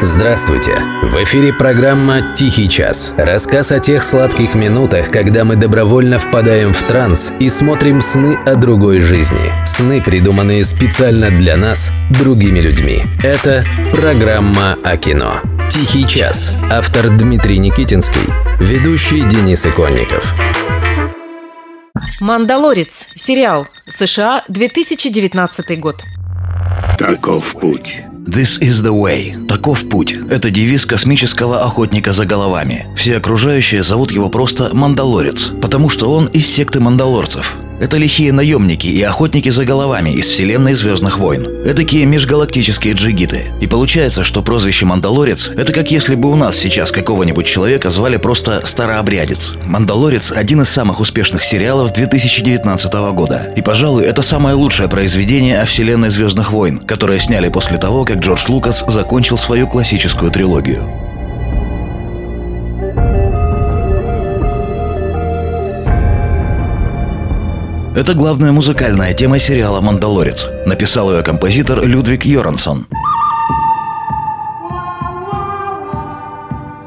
Здравствуйте! В эфире программа «Тихий час». Рассказ о тех сладких минутах, когда мы добровольно впадаем в транс и смотрим сны о другой жизни. Сны, придуманные специально для нас, другими людьми. Это программа о кино. «Тихий час». Автор Дмитрий Никитинский. Ведущий Денис Иконников. «Мандалорец» – сериал. США, 2019 год. Таков путь. This is the way. Таков путь. Это девиз космического охотника за головами. Все окружающие зовут его просто Мандалорец, потому что он из секты мандалорцев. Это лихие наемники и охотники за головами из вселенной Звездных войн. Эдакие межгалактические джигиты. И получается, что прозвище Мандалорец – это как если бы у нас сейчас какого-нибудь человека звали просто Старообрядец. Мандалорец – один из самых успешных сериалов 2019 года. И, пожалуй, это самое лучшее произведение о вселенной Звездных войн, которое сняли после того, как Джордж Лукас закончил свою классическую трилогию. Это главная музыкальная тема сериала «Мандалорец». Написал ее композитор Людвиг Йорансон.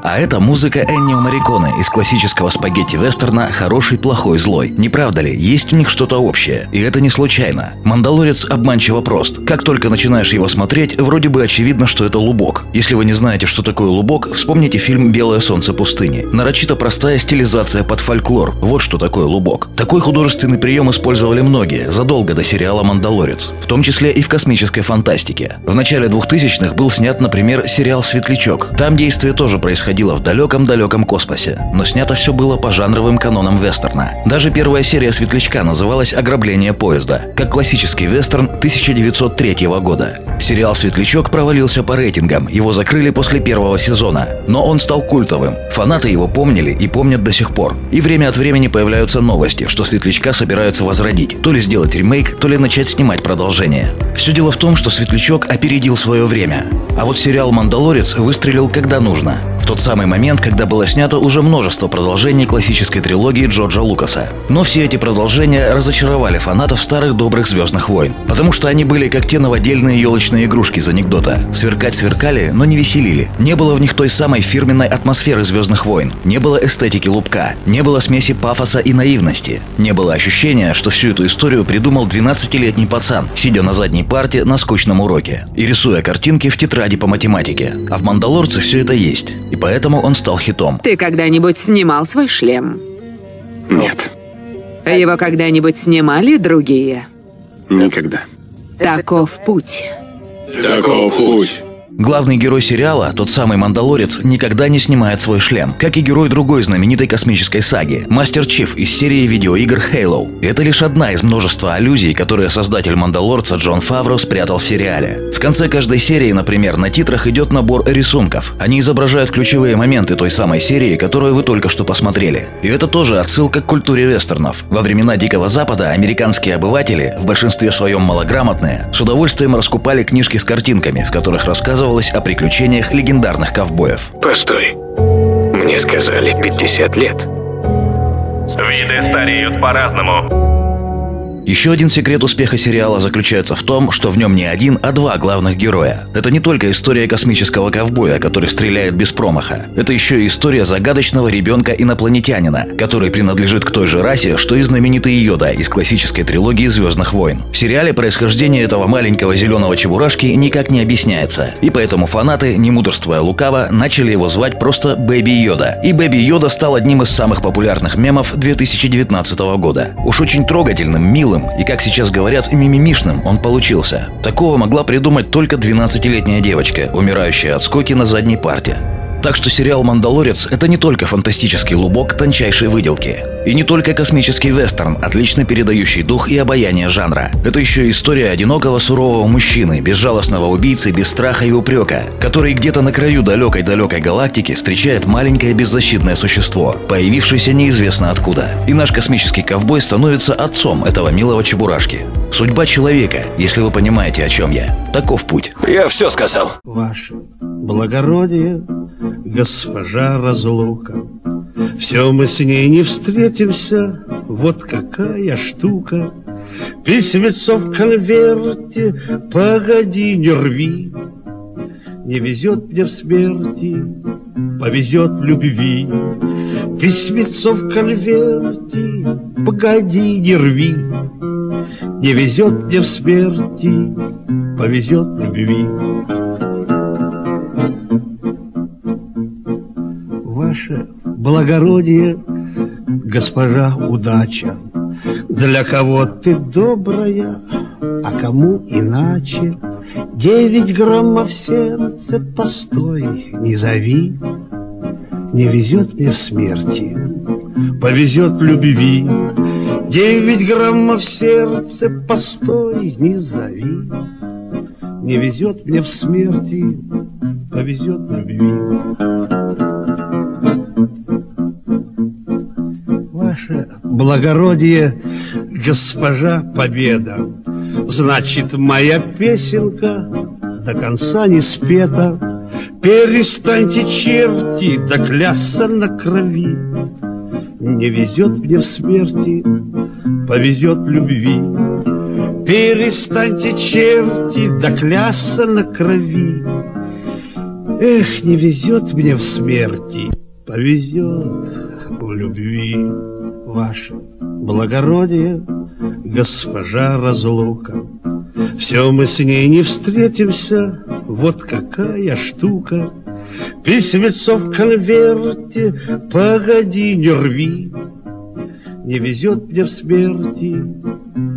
А это музыка Эннио Мариконе из классического спагетти-вестерна «Хороший, плохой, злой». Не правда ли? Есть у них что-то общее. И это не случайно. «Мандалорец» обманчиво прост. Как только начинаешь его смотреть, вроде бы очевидно, что это лубок. Если вы не знаете, что такое лубок, вспомните фильм «Белое солнце пустыни». Нарочито простая стилизация под фольклор. Вот что такое лубок. Такой художественный прием использовали многие, задолго до сериала «Мандалорец». В том числе и в космической фантастике. В начале 2000-х был снят, например, сериал «Светлячок». Там действие тоже происходило происходило в далеком-далеком космосе, но снято все было по жанровым канонам вестерна. Даже первая серия «Светлячка» называлась «Ограбление поезда», как классический вестерн 1903 года. Сериал «Светлячок» провалился по рейтингам, его закрыли после первого сезона, но он стал культовым. Фанаты его помнили и помнят до сих пор. И время от времени появляются новости, что «Светлячка» собираются возродить, то ли сделать ремейк, то ли начать снимать продолжение. Все дело в том, что «Светлячок» опередил свое время. А вот сериал «Мандалорец» выстрелил когда нужно. В тот самый момент, когда было снято уже множество продолжений классической трилогии Джорджа Лукаса. Но все эти продолжения разочаровали фанатов старых добрых «Звездных войн», потому что они были как те новодельные елочные игрушки из анекдота. Сверкать сверкали, но не веселили. Не было в них той самой фирменной атмосферы «Звездных войн», не было эстетики лупка, не было смеси пафоса и наивности, не было ощущения, что всю эту историю придумал 12-летний пацан, сидя на задней парте на скучном уроке и рисуя картинки в тетради по математике. А в «Мандалорце» все это есть и поэтому он стал хитом. Ты когда-нибудь снимал свой шлем? Нет, Его когда-нибудь снимали другие? никогда. Таков путь. Таков путь. Главный герой сериала, тот самый Мандалорец, никогда не снимает свой шлем, как и герой другой знаменитой космической саги – Мастер Чиф из серии видеоигр Halo. Это лишь одна из множества аллюзий, которые создатель Мандалорца Джон Фавро спрятал в сериале. Конце каждой серии, например, на титрах идет набор рисунков. Они изображают ключевые моменты той самой серии, которую вы только что посмотрели. И это тоже отсылка к культуре вестернов. Во времена Дикого Запада американские обыватели, в большинстве своем малограмотные, с удовольствием раскупали книжки с картинками, в которых рассказывалось о приключениях легендарных ковбоев. Постой. Мне сказали 50 лет. Виды стареют по-разному. Еще один секрет успеха сериала заключается в том, что в нем не один, а два главных героя. Это не только история космического ковбоя, который стреляет без промаха. Это еще и история загадочного ребенка-инопланетянина, который принадлежит к той же расе, что и знаменитый Йода из классической трилогии «Звездных войн». В сериале происхождение этого маленького зеленого чебурашки никак не объясняется, и поэтому фанаты, не мудрствуя лукаво, начали его звать просто Бэби Йода. И Бэби Йода стал одним из самых популярных мемов 2019 года. Уж очень трогательным, милым и, как сейчас говорят, мимимишным он получился. Такого могла придумать только 12-летняя девочка, умирающая от скоки на задней парте. Так что сериал «Мандалорец» — это не только фантастический лубок тончайшей выделки. И не только космический вестерн, отлично передающий дух и обаяние жанра. Это еще и история одинокого сурового мужчины, безжалостного убийцы без страха и упрека, который где-то на краю далекой-далекой галактики встречает маленькое беззащитное существо, появившееся неизвестно откуда. И наш космический ковбой становится отцом этого милого чебурашки. Судьба человека, если вы понимаете, о чем я. Таков путь. Я все сказал. Ваше благородие, госпожа разлука. Все мы с ней не встретимся, вот какая штука. Письмецо в конверте, погоди, не рви. Не везет мне в смерти, повезет в любви. Письмецо в конверте, погоди, не рви. Не везет мне в смерти, повезет в любви. Ваше благородие, госпожа удача, Для кого ты добрая, а кому иначе. Девять граммов сердце, постой, не зови. Не везет мне в смерти, повезет в любви. Девять граммов сердце, постой, не зови. Не везет мне в смерти, повезет в любви. Благородие, госпожа Победа, Значит, моя песенка до конца не спета. Перестаньте, черти, доклясться на крови. Не везет мне в смерти, повезет любви. Перестаньте, черти, доклясться на крови. Эх, не везет мне в смерти, повезет в любви. Ваше благородие, госпожа разлука. Все мы с ней не встретимся, вот какая штука. Письмецо в конверте, погоди, не рви. Не везет мне в смерти,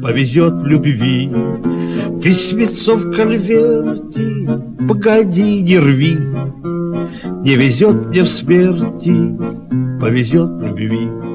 повезет в любви. Письмецо в конверте, погоди, не рви. Не везет мне в смерти, повезет в любви.